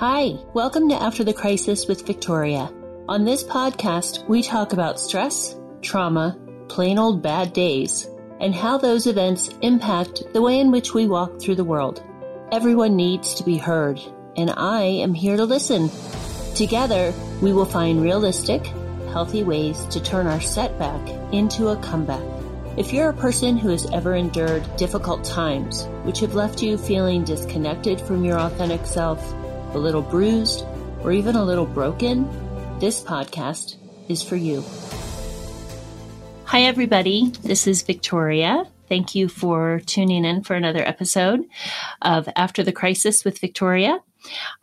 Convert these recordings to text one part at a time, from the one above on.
Hi, welcome to After the Crisis with Victoria. On this podcast, we talk about stress, trauma, plain old bad days, and how those events impact the way in which we walk through the world. Everyone needs to be heard, and I am here to listen. Together, we will find realistic, healthy ways to turn our setback into a comeback. If you're a person who has ever endured difficult times, which have left you feeling disconnected from your authentic self, a little bruised, or even a little broken, this podcast is for you. Hi, everybody. This is Victoria. Thank you for tuning in for another episode of After the Crisis with Victoria.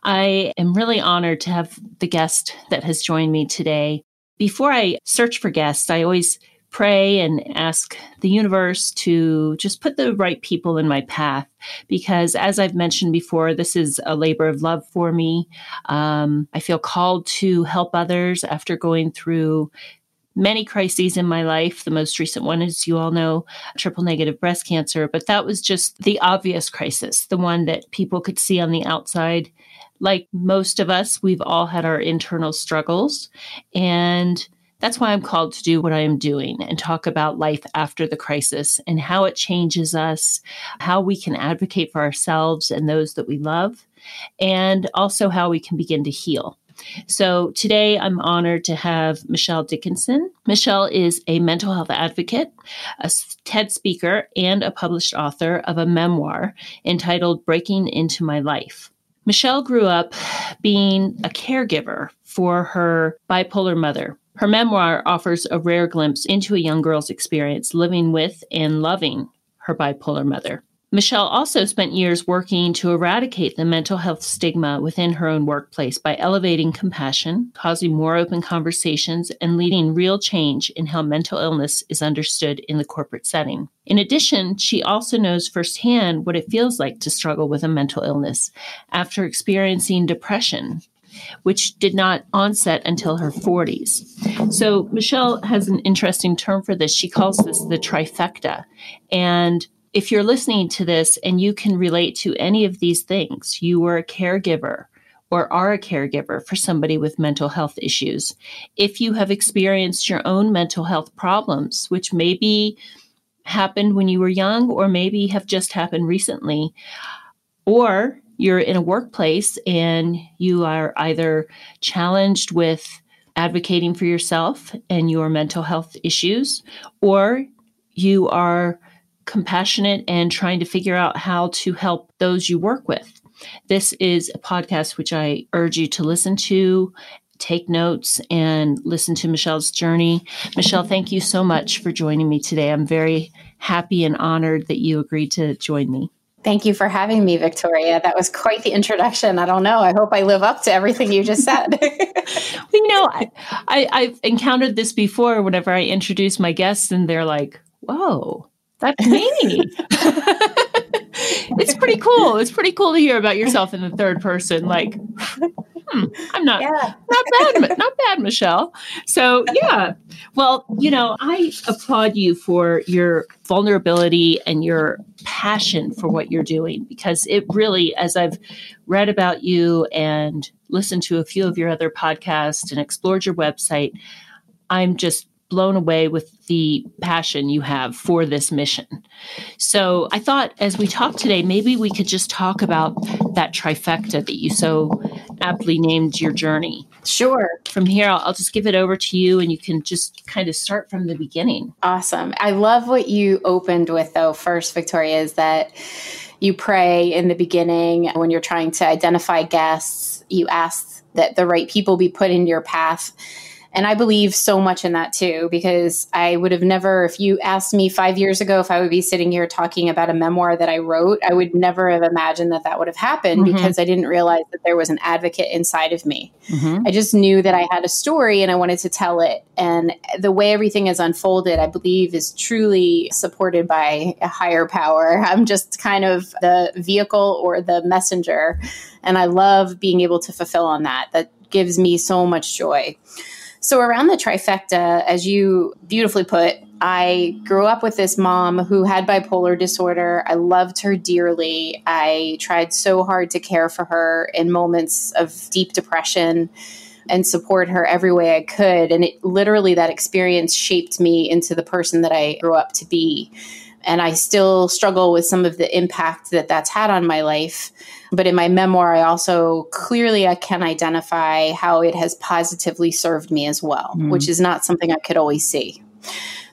I am really honored to have the guest that has joined me today. Before I search for guests, I always pray and ask the universe to just put the right people in my path. Because as i've mentioned before this is a labor of love for me. Um, i feel called to help others after going through many crises in my life. The most recent one as you all know triple negative breast cancer. But that was just the obvious crisis the one that people could see on the outside. Like most of us we've all had our internal struggles. And that's why I'm called to do what I am doing and talk about life after the crisis and how it changes us, how we can advocate for ourselves and those that we love, and also how we can begin to heal. So today I'm honored to have Michelle Dickinson. Michelle is a mental health advocate, a TED speaker, and a published author of a memoir entitled Breaking Into My Life. Michelle grew up being a caregiver for her bipolar mother her memoir offers a rare glimpse into a young girl's experience living with and loving her bipolar mother. Michelle also spent years working to eradicate the mental health stigma within her own workplace by elevating compassion, causing more open conversations, and leading real change in how mental illness is understood in the corporate setting. In addition, she also knows firsthand what it feels like to struggle with a mental illness after experiencing depression, which did not onset until her 40s. So Michelle has an interesting term for this. She calls this the trifecta. And if you're listening to this and you can relate to any of these things, you were a caregiver or are a caregiver for somebody with mental health issues, if you have experienced your own mental health problems, which maybe happened when you were young or maybe have just happened recently, or you're in a workplace and you are either challenged with advocating for yourself and your mental health issues, or you are compassionate and trying to figure out how to help those you work with. This is a podcast which I urge you to listen to, take notes, and listen to Michelle's journey. Michelle, thank you so much for joining me today. I'm very happy and honored that you agreed to join me. Thank you for having me, Victoria. That was quite the introduction. I don't know. I hope I live up to everything you just said. you know, I, I, have encountered this before whenever I introduce my guests, and they're like, whoa, that's me. it's pretty cool. It's pretty cool to hear about yourself in the third person. Like, hmm, I'm not yeah. not bad, not bad, Michelle. So yeah. Well, you know, I applaud you for your vulnerability and your passion for what you're doing because it really, as I've read about you and listened to a few of your other podcasts and explored your website, I'm just blown away with the passion you have for this mission. So I thought as we talk today, maybe we could just talk about that trifecta that you so aptly named your journey. Sure. From here, I'll, I'll just give it over to you and you can just kind of start from the beginning. Awesome. I love what you opened with, though, first, Victoria, is that you pray in the beginning when you're trying to identify guests, you ask that the right people be put in your path and I believe so much in that too, because I would have never, if you asked me five years ago if I would be sitting here talking about a memoir that I wrote, I would never have imagined that that would have happened mm-hmm. because I didn't realize that there was an advocate inside of me. Mm-hmm. I just knew that I had a story and I wanted to tell it. And the way everything has unfolded, I believe, is truly supported by a higher power. I'm just kind of the vehicle or the messenger. And I love being able to fulfill on that. That gives me so much joy. So, around the trifecta, as you beautifully put, I grew up with this mom who had bipolar disorder. I loved her dearly. I tried so hard to care for her in moments of deep depression and support her every way I could. And it literally, that experience shaped me into the person that I grew up to be. And I still struggle with some of the impact that that's had on my life. But in my memoir, I also clearly I can identify how it has positively served me as well, mm. which is not something I could always see.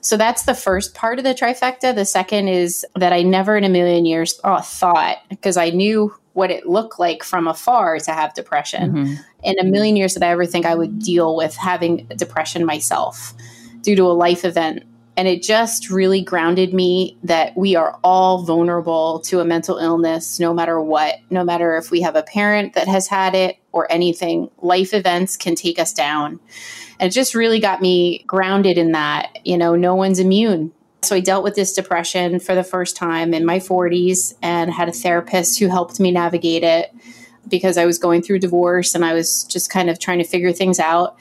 So that's the first part of the trifecta. The second is that I never in a million years oh, thought, because I knew what it looked like from afar to have depression. Mm-hmm. In a million years, did I ever think I would deal with having depression myself due to a life event and it just really grounded me that we are all vulnerable to a mental illness, no matter what, no matter if we have a parent that has had it or anything. Life events can take us down. And it just really got me grounded in that. You know, no one's immune. So I dealt with this depression for the first time in my 40s and had a therapist who helped me navigate it because I was going through divorce and I was just kind of trying to figure things out.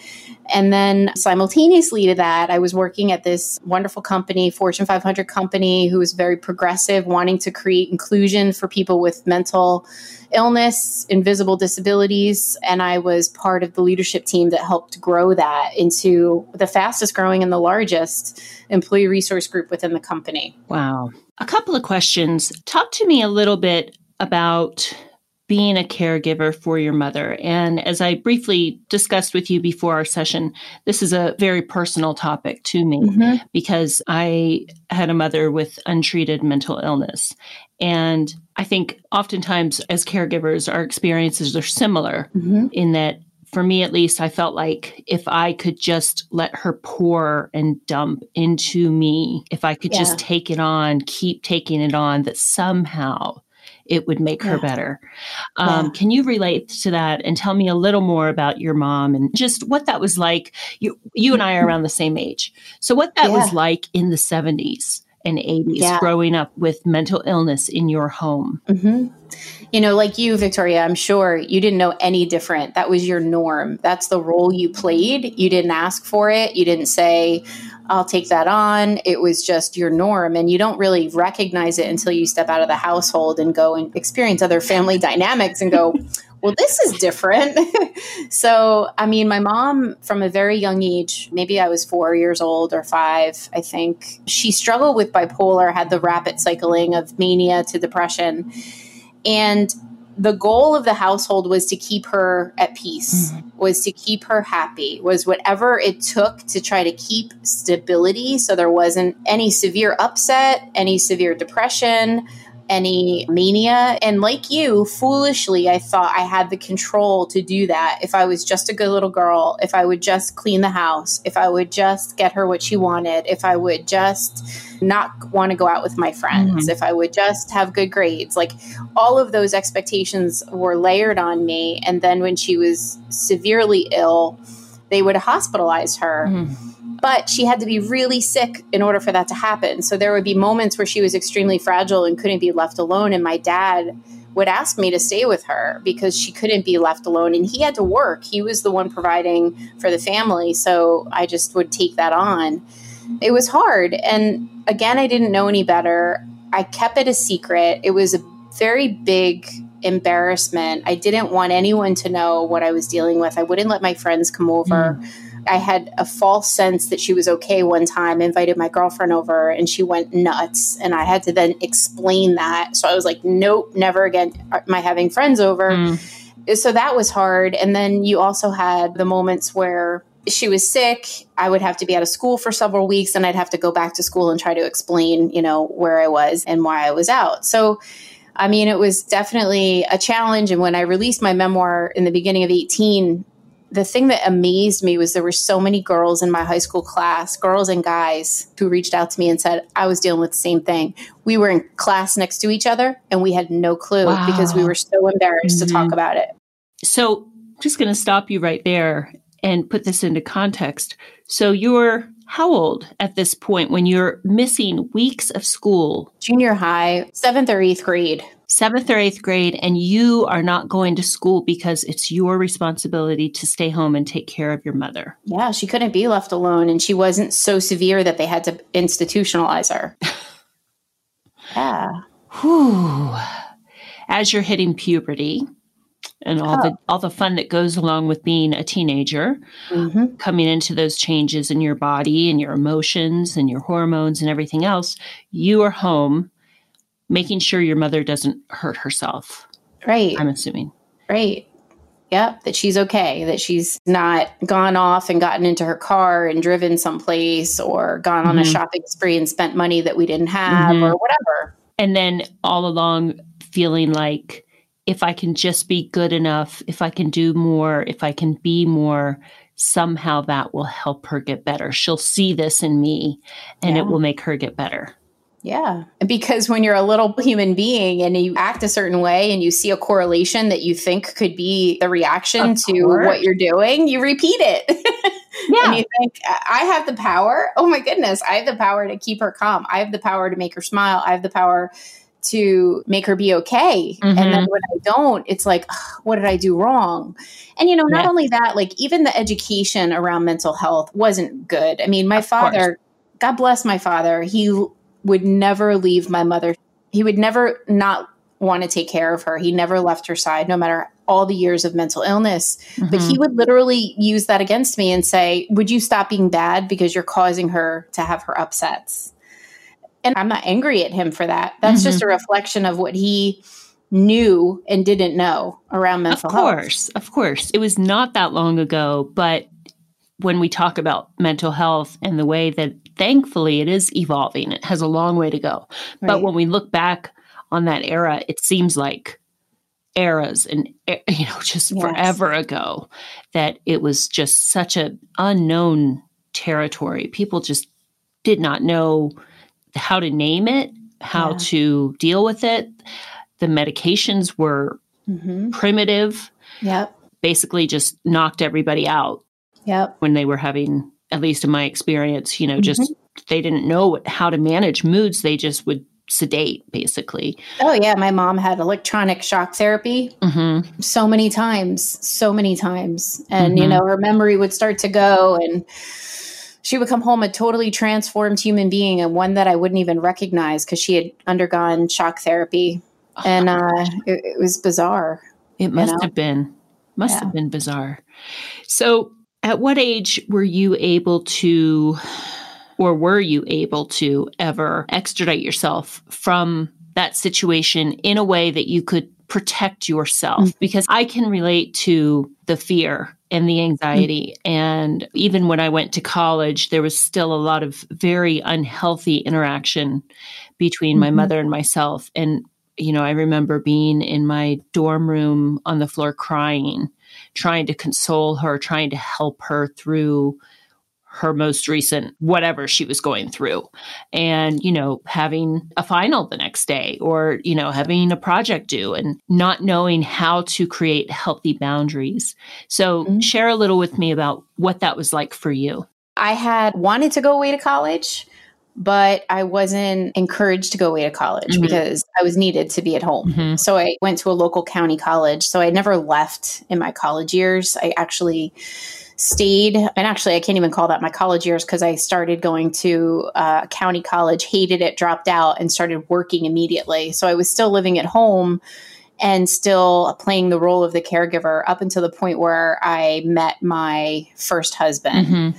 And then simultaneously to that, I was working at this wonderful company, Fortune 500 company, who was very progressive, wanting to create inclusion for people with mental illness, invisible disabilities. And I was part of the leadership team that helped grow that into the fastest growing and the largest employee resource group within the company. Wow. A couple of questions. Talk to me a little bit about being a caregiver for your mother. And as I briefly discussed with you before our session, this is a very personal topic to me mm-hmm. because I had a mother with untreated mental illness. And I think oftentimes as caregivers, our experiences are similar mm-hmm. in that for me at least, I felt like if I could just let her pour and dump into me, if I could yeah. just take it on, keep taking it on, that somehow it would make yeah. her better. Um, yeah. Can you relate to that and tell me a little more about your mom and just what that was like? You, you and I are around the same age. So, what that yeah. was like in the 70s and 80s growing up with mental illness in your home. Mm-hmm. You know, like you, Victoria, I'm sure you didn't know any different. That was your norm. That's the role you played. You didn't ask for it. You didn't say, I'll take that on. It was just your norm. And you don't really recognize it until you step out of the household and go and experience other family dynamics and go, well, this is different. so, I mean, my mom, from a very young age, maybe I was four years old or five, I think, she struggled with bipolar, had the rapid cycling of mania to depression. And the goal of the household was to keep her at peace mm-hmm. was to keep her happy was whatever it took to try to keep stability so there wasn't any severe upset any severe depression any mania. And like you, foolishly, I thought I had the control to do that if I was just a good little girl, if I would just clean the house, if I would just get her what she wanted, if I would just not want to go out with my friends, mm-hmm. if I would just have good grades. Like all of those expectations were layered on me. And then when she was severely ill, they would hospitalize her. Mm-hmm but she had to be really sick in order for that to happen. So there would be moments where she was extremely fragile and couldn't be left alone. And my dad would ask me to stay with her because she couldn't be left alone. And he had to work, he was the one providing for the family. So I just would take that on. It was hard. And again, I didn't know any better. I kept it a secret. It was a very big embarrassment. I didn't want anyone to know what I was dealing with. I wouldn't let my friends come over. Mm. I had a false sense that she was okay one time, invited my girlfriend over, and she went nuts. And I had to then explain that. So I was like, nope, never again am I having friends over. Mm. So that was hard. And then you also had the moments where she was sick. I would have to be out of school for several weeks, and I'd have to go back to school and try to explain, you know, where I was and why I was out. So, I mean, it was definitely a challenge. And when I released my memoir in the beginning of 18, the thing that amazed me was there were so many girls in my high school class, girls and guys, who reached out to me and said, I was dealing with the same thing. We were in class next to each other and we had no clue wow. because we were so embarrassed mm-hmm. to talk mm-hmm. about it. So, I'm just going to stop you right there and put this into context. So, you're how old at this point when you're missing weeks of school? Junior high, seventh or eighth grade. Seventh or eighth grade, and you are not going to school because it's your responsibility to stay home and take care of your mother. Yeah, she couldn't be left alone, and she wasn't so severe that they had to institutionalize her. yeah. Whew. As you're hitting puberty, and all oh. the all the fun that goes along with being a teenager mm-hmm. coming into those changes in your body and your emotions and your hormones and everything else you are home making sure your mother doesn't hurt herself right i'm assuming right Yep, that she's okay, that she's not gone off and gotten into her car and driven someplace or gone mm-hmm. on a mm-hmm. shopping spree and spent money that we didn't have mm-hmm. or whatever. And then all along feeling like if I can just be good enough, if I can do more, if I can be more, somehow that will help her get better. She'll see this in me and yeah. it will make her get better. Yeah. Because when you're a little human being and you act a certain way and you see a correlation that you think could be the reaction of to course. what you're doing, you repeat it. Yeah. and you think, I have the power. Oh my goodness. I have the power to keep her calm. I have the power to make her smile. I have the power to make her be okay. Mm-hmm. And then mm-hmm. when I don't, it's like, what did I do wrong? And, you know, not yeah. only that, like even the education around mental health wasn't good. I mean, my of father, course. God bless my father, he would never leave my mother. He would never not want to take care of her. He never left her side, no matter all the years of mental illness. Mm-hmm. But he mm-hmm. would literally use that against me and say, Would you stop being bad because you're causing her to have her upsets? And I'm not angry at him for that. That's mm-hmm. just a reflection of what he knew and didn't know around mental health. Of course, health. of course. It was not that long ago, but when we talk about mental health and the way that thankfully it is evolving, it has a long way to go. Right. But when we look back on that era, it seems like eras and you know just yes. forever ago that it was just such a unknown territory. People just did not know how to name it, how yeah. to deal with it. The medications were mm-hmm. primitive. Yep. Basically just knocked everybody out. Yep. When they were having, at least in my experience, you know, mm-hmm. just they didn't know what, how to manage moods. They just would sedate basically. Oh yeah, my mom had electronic shock therapy mm-hmm. so many times, so many times, and mm-hmm. you know her memory would start to go, and she would come home a totally transformed human being and one that I wouldn't even recognize because she had undergone shock therapy. Oh, and uh, it, it, was bizarre. It must know? have been. Must yeah. have been bizarre. So, at what age were you able to, or were you able to ever extradite yourself from that situation in a way that you could protect yourself? Mm-hmm. Because I can relate to the fear and the anxiety. Mm-hmm. And even when I went to college, there was still a lot of very unhealthy interaction between mm-hmm. my mother and myself. And, you know, I remember being in my dorm room on the floor crying, trying to console her, trying to help her through her most recent whatever she was going through. And you know having a final the next day or you know having a project due and not knowing how to create healthy boundaries. So mm-hmm. share a little with me about what that was like for you. I had wanted to go away to college but I wasn't encouraged to go away to college mm-hmm. because I was needed to be at home. Mm-hmm. So I went to a local county college. So I never left in my college years. I actually stayed and actually i can't even call that my college years because i started going to uh, county college hated it dropped out and started working immediately so i was still living at home and still playing the role of the caregiver up until the point where i met my first husband mm-hmm.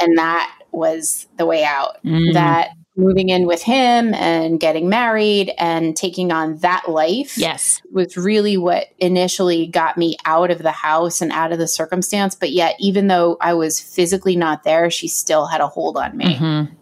and that was the way out. Mm-hmm. that moving in with him and getting married and taking on that life yes. was really what initially got me out of the house and out of the circumstance. But yet even though i was physically not there she still had a hold on me. Mm-hmm.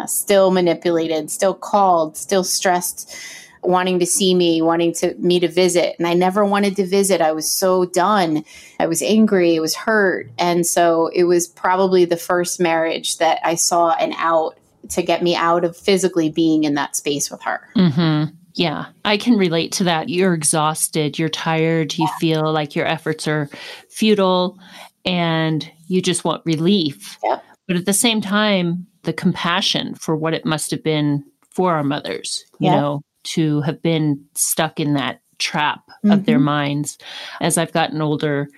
uh, still manipulated still called still stressed wanting to see me wanting to me to visit and i never wanted to visit i was so done i was angry i was hurt and so it was probably the first marriage that i saw an out to get me out of physically being in that space with her. Mm-hmm. Yeah, I can relate to that. You're exhausted, you're tired, you feel like your efforts are futile, and you just want relief. Yeah. But at the same time, the compassion for what it must have been for our mothers, you yeah. know, to have been stuck in that trap mm-hmm. of their mm-hmm. minds as I've gotten older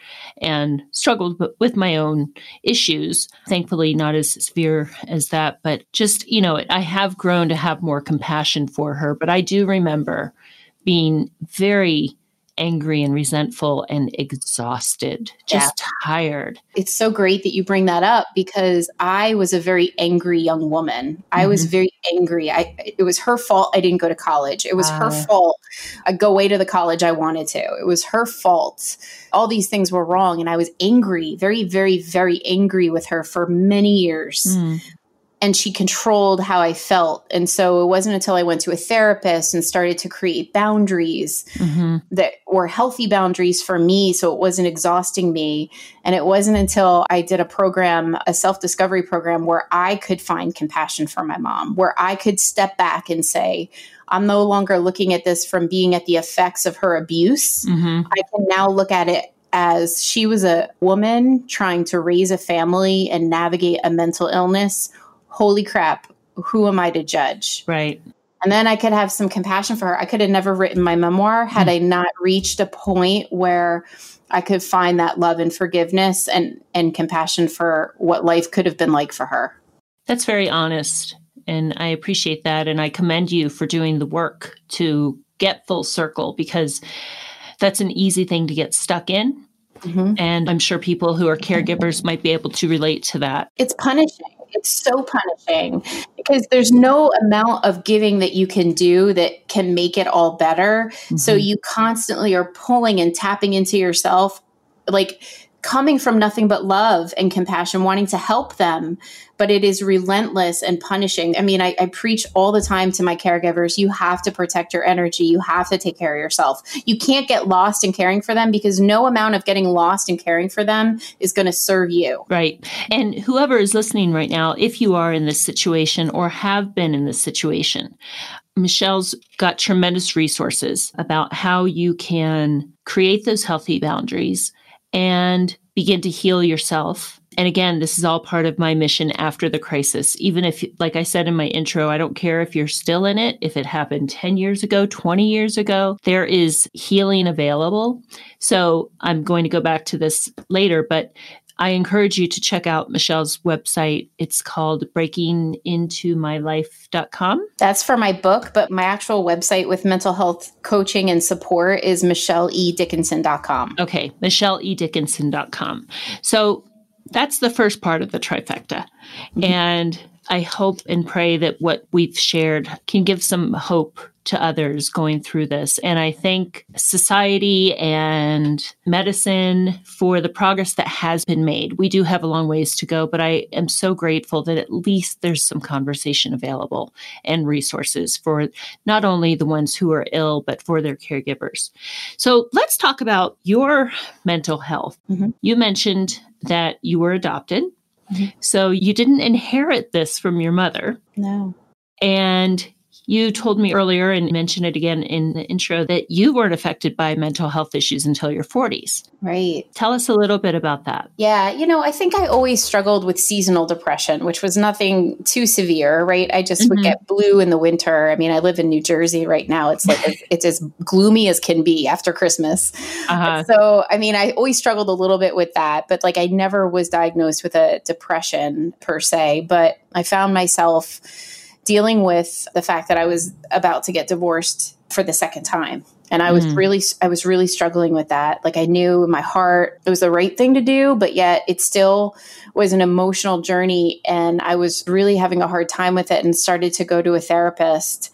and struggled with my own issues. Thankfully, not as severe as that, but just, you know, I have grown to have more compassion for her. But I do remember being very angry and resentful and exhausted, just yeah. tired. It's so great that you bring that up because I was a very angry young woman. Mm-hmm. I was mm-hmm. very angry. I it was her fault I didn't go to college. It was uh, her fault I go away to the college I wanted to. It was her fault. All these things were wrong and I was angry, very very very angry with her for many years. Mm and she controlled how I felt. And so it wasn't until I went to a therapist and started to create boundaries mm-hmm. that were healthy boundaries for me. So it wasn't exhausting me. And it wasn't until I did a program, a self discovery program, where I could find compassion for my mom, where I could step back and say, I'm no longer looking at this from being at the effects of her abuse. Mm-hmm. I can now look at it as she was a woman trying to raise a family and navigate a mental illness holy crap, who am I to judge? Right. And then I could have some compassion for her. I could have never written my memoir had mm. I not reached a point where I could find that love and forgiveness and and compassion for what life could have been like for her. That's very honest and I appreciate that and I commend you for doing the work to get full circle because that's an easy thing to get stuck in. Mm-hmm. And I'm sure people who are caregivers might be able to relate to that. It's punishing it's so punishing because there's no amount of giving that you can do that can make it all better. Mm-hmm. So you constantly are pulling and tapping into yourself. Like coming from nothing but love and compassion, wanting to help them, but it is relentless and punishing. I mean, I, I, preach all the time to my caregivers you have to protect your energy, you have to take care of yourself. You can't get lost in caring for them because no amount of getting lost in caring for them is going to serve you. Right. And whoever is listening right now, if you are in this situation or have been in this situation, Michelle's got tremendous resources about how you can create those healthy boundaries and begin to heal yourself. And again, this is all part of my mission after the crisis. Even if, like I said in my intro, I don't care if you're still in it, if it happened 10 years ago, 20 years ago, there is healing available. So I'm going to go back to this later, but I encourage you to check out Michelle's website. It's called breakingintomylife.com. That's for my book, but my actual website with mental health coaching and support is michelleedickinson.com. Okay, michelleedickinson.com. So that's the first part of the trifecta. Mm-hmm. And I hope and pray that what we've shared can give some hope to others going through this. And I thank society and medicine for the progress that has been made. We do have a long ways to go, but I am so grateful that at least there's some conversation available and resources for not only the ones who are ill, but for their caregivers. So let's talk about your mental health. Mm-hmm. You mentioned that you were adopted. Mm-hmm. So you didn't inherit this from your mother. No. And you told me earlier and mentioned it again in the intro that you weren't affected by mental health issues until your 40s. Right. Tell us a little bit about that. Yeah, you know, I think I always struggled with seasonal depression, which was nothing too severe, right? I just mm-hmm. would get blue in the winter. I mean, I live in New Jersey right now. It's like it's as gloomy as can be after Christmas. Uh-huh. So, I mean, I always struggled a little bit with that, but like I never was diagnosed with a depression per se, but I found myself dealing with the fact that I was about to get divorced for the second time. And I was mm. really, I was really struggling with that. Like I knew in my heart it was the right thing to do, but yet it still was an emotional journey. And I was really having a hard time with it and started to go to a therapist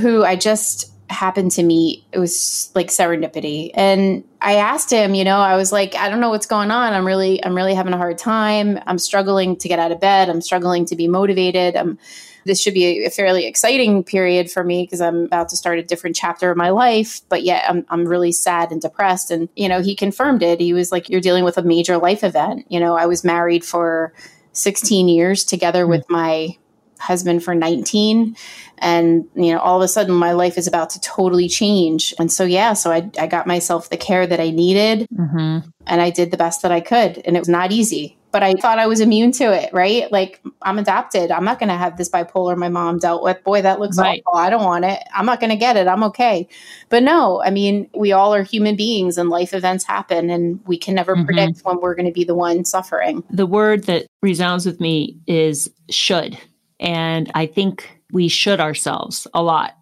who I just happened to meet. It was like serendipity. And I asked him, you know, I was like, I don't know what's going on. I'm really, I'm really having a hard time. I'm struggling to get out of bed. I'm struggling to be motivated. I'm, this should be a, fairly exciting period for me because I'm about to start a different chapter of my life, but yet I'm, I'm really sad and depressed. And, you know, he confirmed it. He was like, You're dealing with a major life event. You know, I was married for 16 years together mm-hmm. with my husband for 19 and you know all of a sudden my life is about to totally change and so yeah so i, I got myself the care that i needed mm-hmm. and i did the best that i could and it was not easy but I thought I was immune to it, right? Like I'm adopted. I'm not going to have this bipolar my mom dealt with. Boy, that looks right. awful. I don't want it. I'm not going to get it. I'm okay. But no, I mean, we all are human beings and life events happen and we can never mm-hmm. predict when we're going to be the one suffering. The word that resounds with me is should. And I think we should ourselves a lot.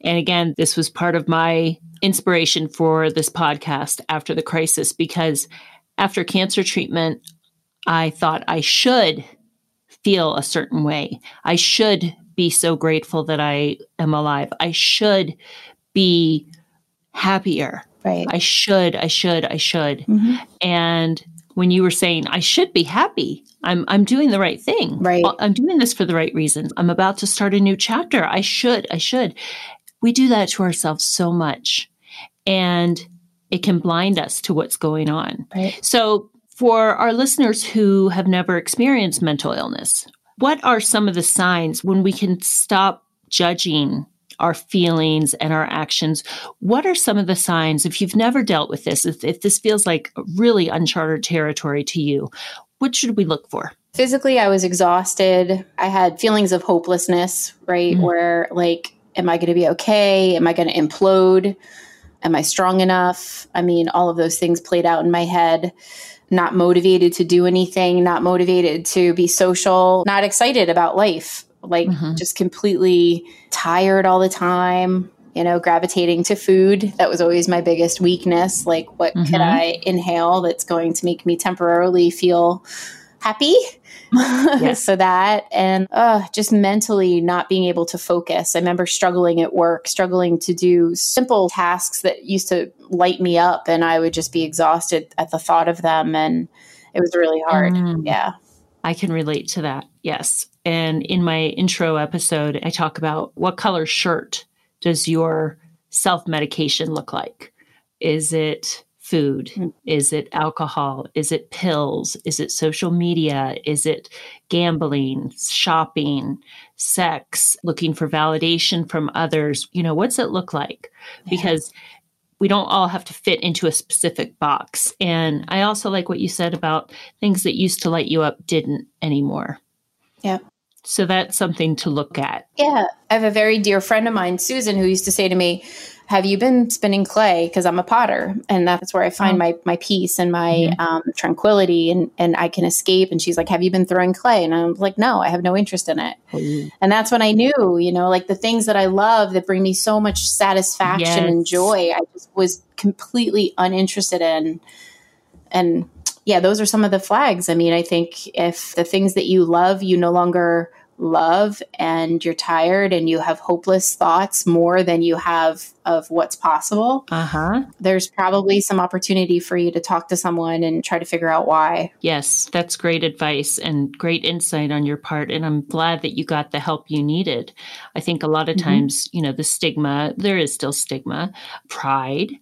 And again, this was part of my inspiration for this podcast after the crisis because after cancer treatment, I thought I should feel a certain way. I should be so grateful that I am alive. I should be happier. Right. I should, I should, I should. Mm-hmm. And when you were saying I should be happy, I'm I'm doing the right thing. Right. I'm doing this for the right reasons. I'm about to start a new chapter. I should, I should. We do that to ourselves so much. And it can blind us to what's going on. Right. So for our listeners who have never experienced mental illness, what are some of the signs when we can stop judging our feelings and our actions? What are some of the signs, if you've never dealt with this, if, if this feels like really uncharted territory to you, what should we look for? Physically, I was exhausted. I had feelings of hopelessness, right? Mm-hmm. Where, like, am I going to be okay? Am I going to implode? Am I strong enough? I mean, all of those things played out in my head not motivated to do anything, not motivated to be social, not excited about life, like mm-hmm. just completely tired all the time, you know, gravitating to food. That was always my biggest weakness. Like, what mm-hmm. could I inhale that's going to make me temporarily feel happy? yes. so that and uh, just mentally not being able to focus. I remember struggling at work, struggling to do simple tasks that used to light me up, and I would just be exhausted at the thought of them, and it was really hard. Mm. Yeah. I can relate to that. Yes. And in my intro episode, I talk about what color shirt does your self medication look like? Is it food? Mm. Is it alcohol? Is it pills? Is it social media? Is it gambling, shopping, sex, looking for validation from others? You know, what's it look like? Yeah. Because we don't all have to fit into a specific box. And I also like what you said about things that used to light you up didn't anymore. Yeah. So that's something to look at. Yeah. I have a very dear friend of mine, Susan, who used to say to me, have you been spinning clay? Because I'm a potter, and that's where I find oh. my my peace and my mm-hmm. um, tranquility, and and I can escape. And she's like, "Have you been throwing clay?" And I'm like, "No, I have no interest in it." Mm-hmm. And that's when I knew, you know, like the things that I love that bring me so much satisfaction yes. and joy, I just was completely uninterested in. And yeah, those are some of the flags. I mean, I think if the things that you love, you no longer love and you're tired and you have hopeless thoughts more than you have of what's possible, uh-huh. there's probably some opportunity for you to talk to someone and try to figure out why. Yes, that's great advice and great insight on your part. And I'm glad that you got the help you needed. I think a lot of mm-hmm. times, you know, the stigma, there is still stigma, pride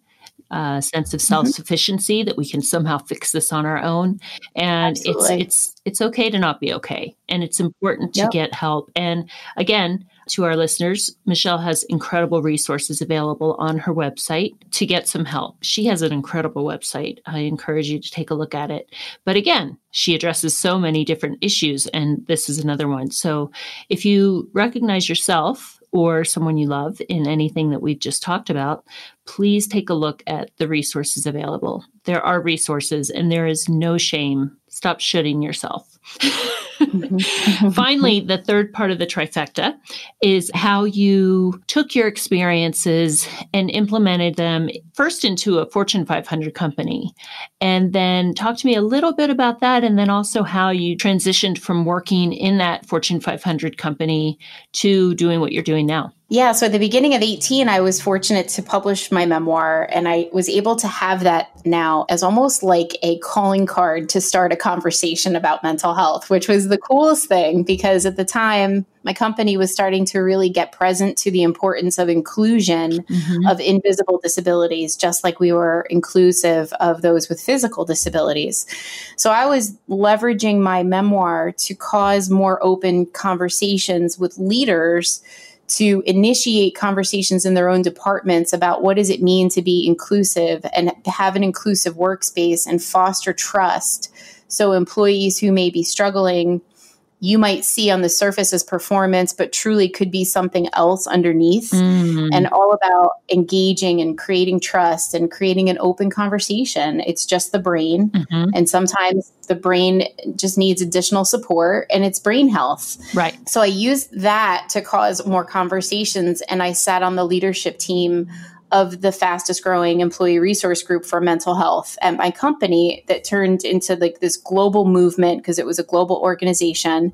uh, sense of self sufficiency mm-hmm. that we can somehow fix this on our own. And Absolutely. it's it's it's okay to not be okay, and it's important to yep. get help. And again, to our listeners, Michelle has incredible resources available on her website to get some help. She has an incredible website. I encourage you to take a look at it. But again, she addresses so many different issues, and this is another one. So if you recognize yourself or someone you love in anything that we've just talked about, please take a look at the resources available. There are resources and there is no shame. Stop shooting yourself. Mm-hmm. Mm-hmm. Finally, the third part of the trifecta is how you took your experiences and implemented them first into a Fortune 500 company. And then talk to me a little bit about that. And then also how you transitioned from working in that Fortune 500 company to doing what you're doing now. Yeah. So at the beginning of 18, I was fortunate to publish my memoir, and I was able to have that now as almost like a calling card to start a conversation about mental health, which was the coolest thing because at the time, my company was starting to really get present to the importance of inclusion mm-hmm. of invisible disabilities, just like we were inclusive of those with physical disabilities. So I was leveraging my memoir to cause more open conversations with leaders to initiate conversations in their own departments about what does it mean to be inclusive and have an inclusive workspace and foster trust So, employees who may be struggling you might see on the surface as performance, but truly could be something else underneath. Mm. And all about engaging and creating trust and creating an open conversation. It's just the brain. Mm-hmm. And sometimes the brain just needs additional support and it's brain health. Right. So I used that to cause more conversations. And I sat on the leadership team of the fastest growing employee resource group for mental health at my company that turned into like this global movement because it was a global organization.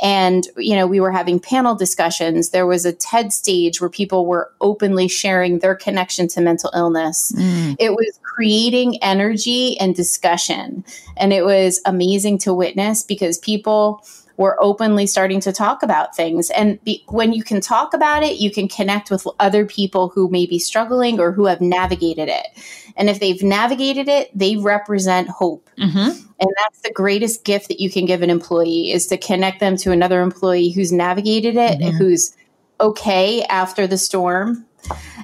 And you know we were having panel discussions. There was a ted stage where people were openly sharing their connection to mental illness. Mm. it was creating energy and discussion. And it was amazing to witness because people we're openly starting to talk about things. And be, when you can talk about it, you can connect with other people who may be struggling or who have navigated it. And if they've navigated it, they represent hope. Mm-hmm. And that's the greatest gift that you can give an employee is to connect them to another employee who's navigated it, mm-hmm. who's okay after the storm,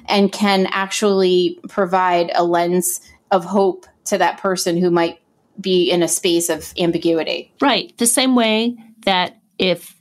and can actually provide a lens of hope to that person who might be in a space of ambiguity. Right. The same way that if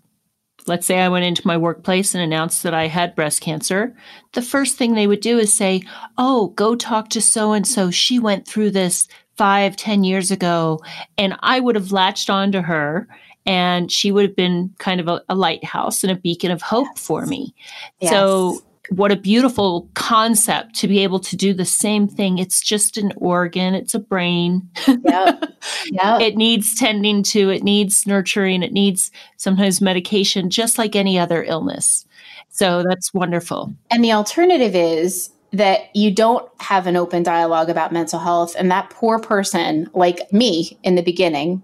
let's say I went into my workplace and announced that I had breast cancer, the first thing they would do is say, Oh, go talk to so and so. She went through this five, ten years ago. And I would have latched onto her and she would have been kind of a, a lighthouse and a beacon of hope yes. for me. Yes. So what a beautiful concept to be able to do the same thing. It's just an organ, it's a brain. Yeah. yeah. it needs tending to, it needs nurturing, it needs sometimes medication, just like any other illness. So that's wonderful. And the alternative is that you don't have an open dialogue about mental health, and that poor person, like me in the beginning,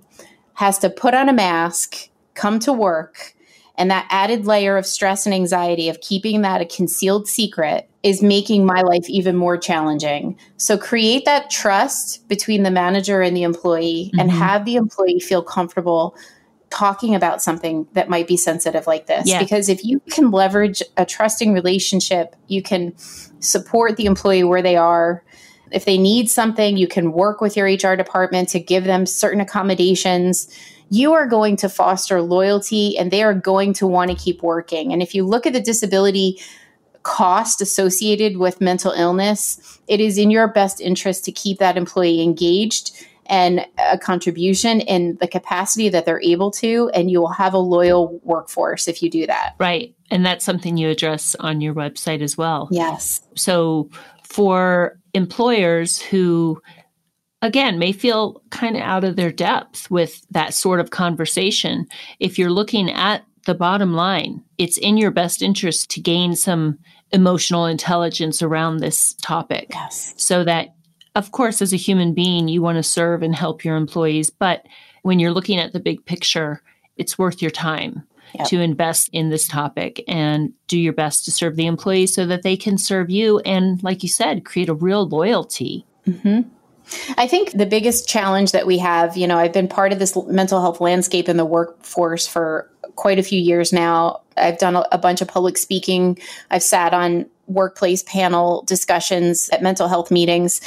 has to put on a mask, come to work, and that added layer of stress and anxiety of keeping that a concealed secret is making my life even more challenging. So create that trust between the manager and the employee mm-hmm. and have the employee feel comfortable talking about something that might be sensitive like this. Yeah. Because if you can leverage a trusting relationship, you can support the employee where they are. If they need something, you can work with your HR department to give them certain accommodations you are going to foster loyalty and they are going to want to keep working. And if you look at the disability cost associated with mental illness, it is in your best interest to keep that employee engaged and a contribution in the capacity that they're able to and you will have a loyal workforce if you do that. Right. And that's something you address on your website as well. Yes. So for employers who again, may feel kind of out of their depth with that sort of conversation. If you're looking at the bottom line, it's in your best interest to gain some emotional intelligence around this topic. Yes. So that, of course, as a human being, you want to serve and help your employees. But when you're looking at the big picture, it's worth your time. Yep. To invest in this topic and do your best to serve the employees so that they can serve you. And, like you said, create a real loyalty. Mm-hmm. I think the biggest challenge that we have, you know, I've been part of this mental health landscape in the workforce for quite a few years now. I've done a, bunch of public speaking. I've sat on workplace panel discussions at mental health meetings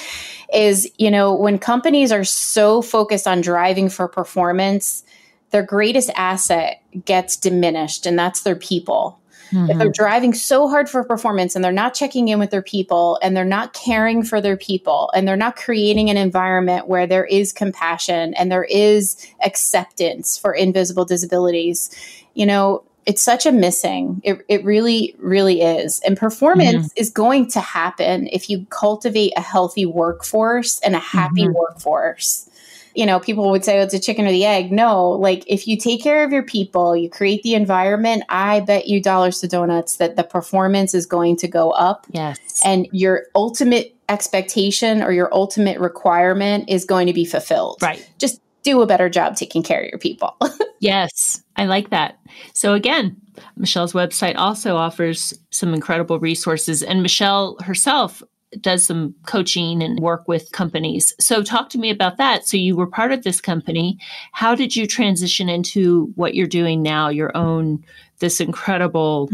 is, you know, when companies are so focused on driving for performance, their greatest asset gets diminished, and that's their people. Mm-hmm. If they're driving so hard for performance and they're not checking in with their people and they're not caring for their people and they're not creating an environment where there is compassion and there is acceptance for invisible disabilities, you know, it's such a missing. It, it really, really is. And performance mm-hmm. is going to happen if you cultivate a healthy workforce and a happy mm-hmm. workforce you know, people would say oh, it's a chicken or the egg. No, like if you take care of your people, you create the environment, I bet you dollars to donuts that the performance is going to go up. Yes. And your ultimate expectation or your ultimate requirement is going to be fulfilled. Right. Just do a better job taking care of your people. yes, I like that. So again, Michelle's website also offers some incredible resources and Michelle herself does some coaching and work with companies. So, talk to me about that. So, you were part of this company. How did you transition into what you're doing now, your own, this incredible,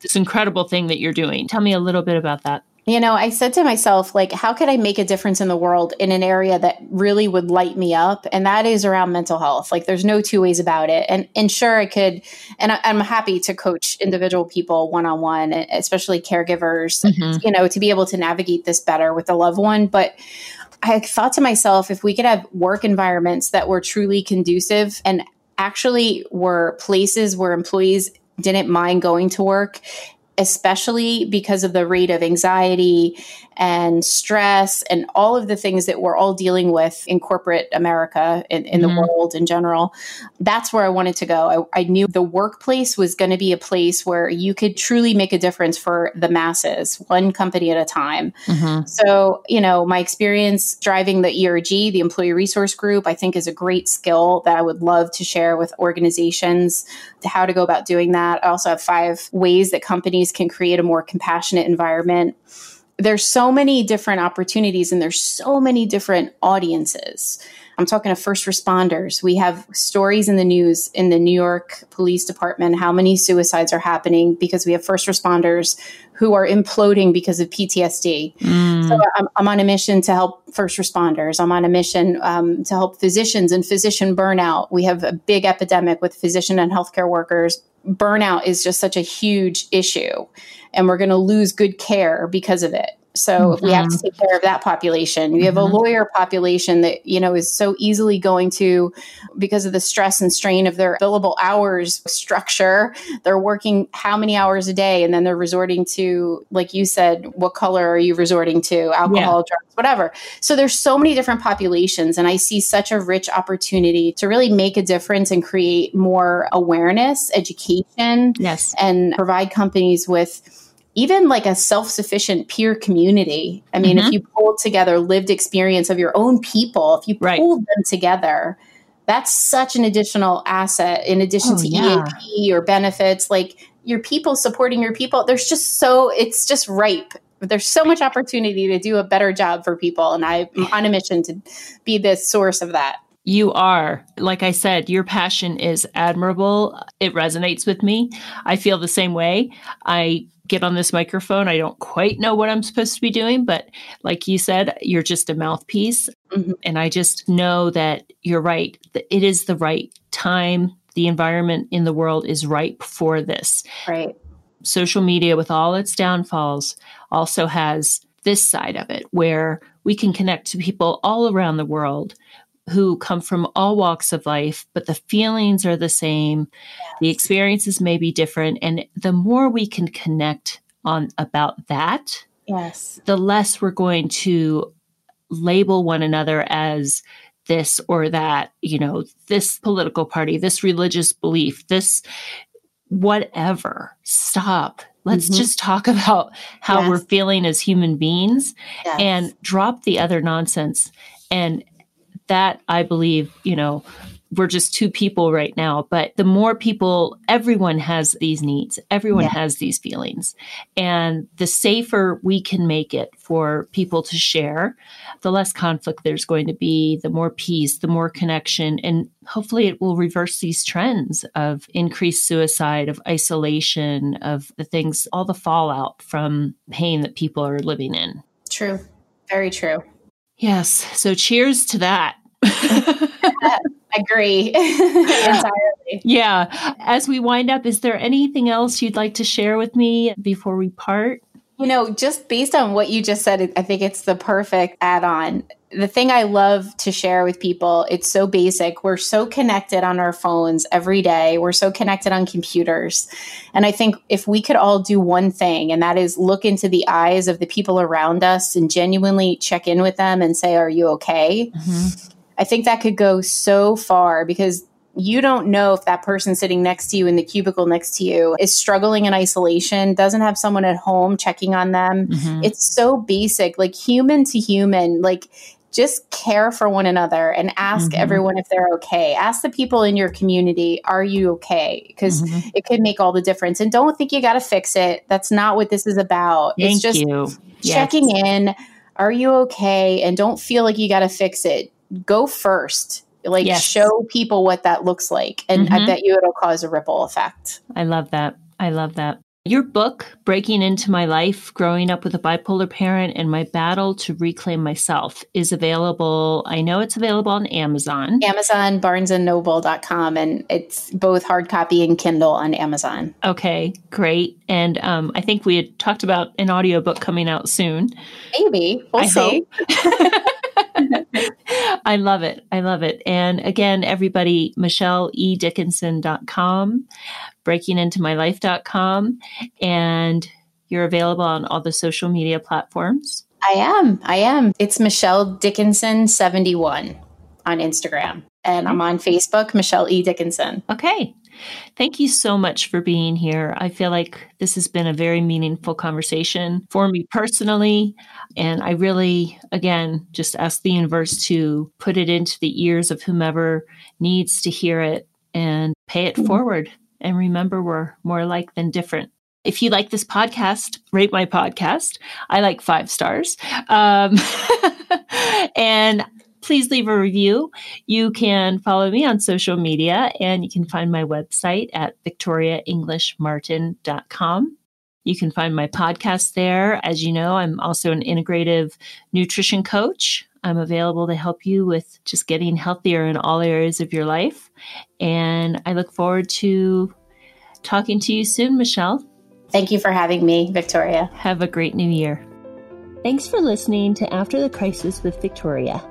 this incredible thing that you're doing? Tell me a little bit about that. You know, I said to myself, like, how could I make a difference in the world in an area that really would light me up? And that is around mental health. Like, there's no two ways about it. And, and sure, I could, and I, am happy to coach individual people one on one, especially caregivers, mm-hmm. you know, to be able to navigate this better with a loved one. But I thought to myself, if we could have work environments that were truly conducive and actually were places where employees didn't mind going to work especially because of the rate of anxiety and stress and all of the things that we're all dealing with in corporate America, in, in mm-hmm. the world in general. That's where I wanted to go. I, I knew the workplace was going to be a place where you could truly make a difference for the masses, one company at a time. Mm-hmm. So, you know, my experience driving the ERG, the Employee Resource Group, I think is a great skill that I would love to share with organizations how to go about doing that. I also have five ways that companies can create a more compassionate environment there's so many different opportunities and there's so many different audiences. I'm talking to first responders. We have stories in the news in the New York Police Department how many suicides are happening because we have first responders who are imploding because of PTSD. Mm. So I'm, I'm, on a mission to help first responders. I'm on a mission um, to help physicians and physician burnout. We have a big epidemic with physician and healthcare workers. Burnout is just such a huge issue and we're going to lose good care because of it. So mm-hmm. we have to mm-hmm. take care of that population. We have mm-hmm. a lawyer population that, you know, is so easily going to, because of the stress and strain of their billable hours structure, they're working how many hours a day? And then they're resorting to, like you said, what color are you resorting to? Alcohol, yeah. drugs, whatever. So there's so many different populations. And I see such a rich opportunity to really make a difference and create more awareness, education, yes. and provide companies with even like a self-sufficient peer community. I mean, mm-hmm. if you pull together lived experience of your own people, if you right. them together, that's such an additional asset in addition oh, to yeah. EAP or benefits. Like your people supporting your people, there's just so it's just ripe. There's so much opportunity to do a better job for people, and I'm on a mission to be the source of that. You are. Like I said, your passion is admirable. It resonates with me. I feel the same way. I get on this microphone. I don't quite know what I'm supposed to be doing, but like you said, you're just a mouthpiece. Mm-hmm. And I just know that you're right. It is the right time. The environment in the world is ripe for this. Right. Social media, with all its downfalls, also has this side of it where we can connect to people all around the world who come from all walks of life, but the feelings are the same. The experiences may be different. And the more we can connect on about that, yes, the less we're going to label one another as this or that, you know, this political party, this religious belief, this whatever. Stop. Let's mm-hmm. just talk about how yes. we're feeling as human beings yes. and drop the other nonsense and that I believe, you know, we're just two people right now, but the more people, everyone has these needs, everyone yeah. has these feelings. And the safer we can make it for people to share, the less conflict there's going to be, the more peace, the more connection. And hopefully it will reverse these trends of increased suicide, of isolation, of the things, all the fallout from pain that people are living in. True. Very true. Yes. So cheers to that. I Agree entirely. Yeah. As we wind up, is there anything else you'd like to share with me before we part? You know, just based on what you just said, I think it's the perfect add on the thing I love to share with people, it's so basic. We're so connected on our phones every day. We're so connected on computers. And I think if we could all do one thing, and that is look into the eyes of the people around us and genuinely check in with them and say, Are you okay? Mm-hmm. I think that could go so far because you don't know if that person sitting next to you in the cubicle next to you is struggling in isolation, doesn't have someone at home checking on them. Mm-hmm. It's so basic, like human to human. Like just care for one another and ask mm-hmm. everyone if they're okay. Ask the people in your community, are you okay? Because mm-hmm. it could make all the difference. And don't think you got to fix it. That's not what this is about. Thank it's just you. checking yes. in. Are you okay? And don't feel like you got to fix it. Go first. Like yes. show people what that looks like. And mm-hmm. I bet you it'll cause a ripple effect. I love that. I love that. Your book, Breaking Into My Life Growing Up with a Bipolar Parent and My Battle to Reclaim Myself, is available. I know it's available on Amazon. Amazon, barnesandnoble.com, and it's both hard copy and Kindle on Amazon. Okay, great. And um, I think we had talked about an audiobook coming out soon. Maybe. We'll I see. I love it. I love it. And again, everybody, michelleedickinson.com breakingintomylife.com, and you're available on all the social media platforms. I am. I am. It's Michelle Dickinson 71 on Instagram. And I'm on Facebook, Michelle E. Dickinson. Okay. Thank you so much for being here. I feel like this has been a very meaningful conversation for me personally. And I really, again, just ask the universe to put it into the ears of whomever needs to hear it and pay it forward and remember, we're more alike than different. If you like this podcast, rate my podcast. I like five stars. Um, and please leave a review. You can follow me on social media and you can find my website at victoriaenglishmartin.com. You can find my podcast there. As you know, I'm also an integrative nutrition coach. I'm available to help you with just getting healthier in all areas of your life. And I look forward to talking to you soon, Michelle. Thank you for having me, Victoria. Have a great new year. Thanks for listening to After the Crisis with Victoria.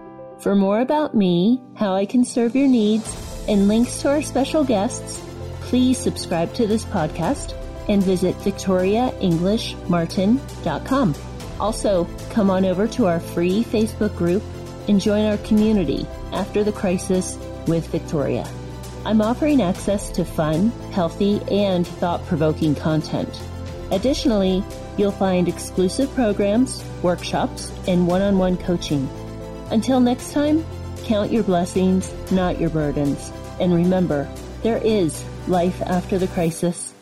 For more about me, how I can serve your needs, and links to our special guests, please subscribe to this podcast and visit victoriaenglishmartin.com. Also, come on over to our free Facebook group and join our community after the crisis with Victoria. I'm offering access to fun, healthy, and thought provoking content. Additionally, you'll find exclusive programs, workshops, and one on one coaching. Until next time, count your blessings, not your burdens. And remember, there is life after the crisis.